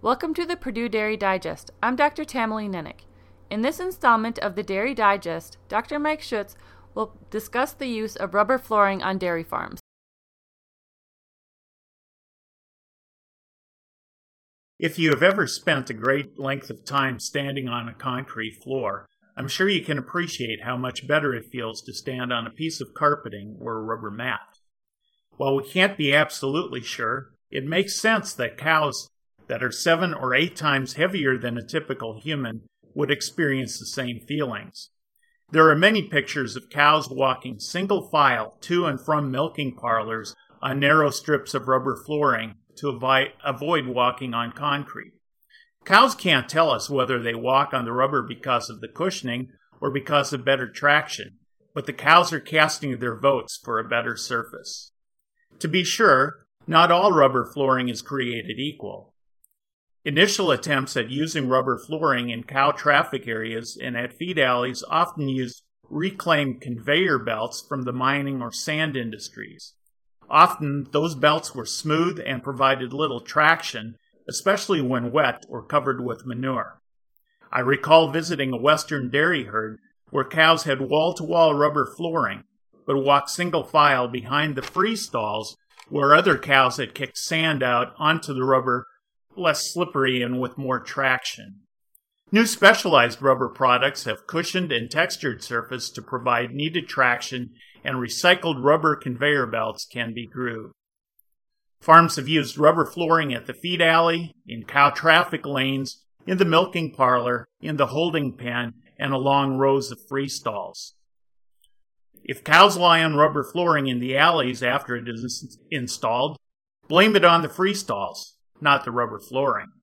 Welcome to the Purdue Dairy Digest. I'm Dr. Tamilee Nennich. In this installment of the Dairy Digest, Dr. Mike Schutz will discuss the use of rubber flooring on dairy farms. If you have ever spent a great length of time standing on a concrete floor, I'm sure you can appreciate how much better it feels to stand on a piece of carpeting or a rubber mat. While we can't be absolutely sure, it makes sense that cows that are seven or eight times heavier than a typical human would experience the same feelings. There are many pictures of cows walking single file to and from milking parlors on narrow strips of rubber flooring to avoid walking on concrete. Cows can't tell us whether they walk on the rubber because of the cushioning or because of better traction, but the cows are casting their votes for a better surface. To be sure, not all rubber flooring is created equal. Initial attempts at using rubber flooring in cow traffic areas and at feed alleys often used reclaimed conveyor belts from the mining or sand industries. Often, those belts were smooth and provided little traction, especially when wet or covered with manure. I recall visiting a western dairy herd where cows had wall to wall rubber flooring, but walked single file behind the free stalls where other cows had kicked sand out onto the rubber less slippery and with more traction. New specialized rubber products have cushioned and textured surface to provide needed traction, and recycled rubber conveyor belts can be grooved. Farms have used rubber flooring at the feed alley, in cow traffic lanes, in the milking parlor, in the holding pen, and along rows of free stalls. If cows lie on rubber flooring in the alleys after it is installed, blame it on the free stalls not the rubber flooring.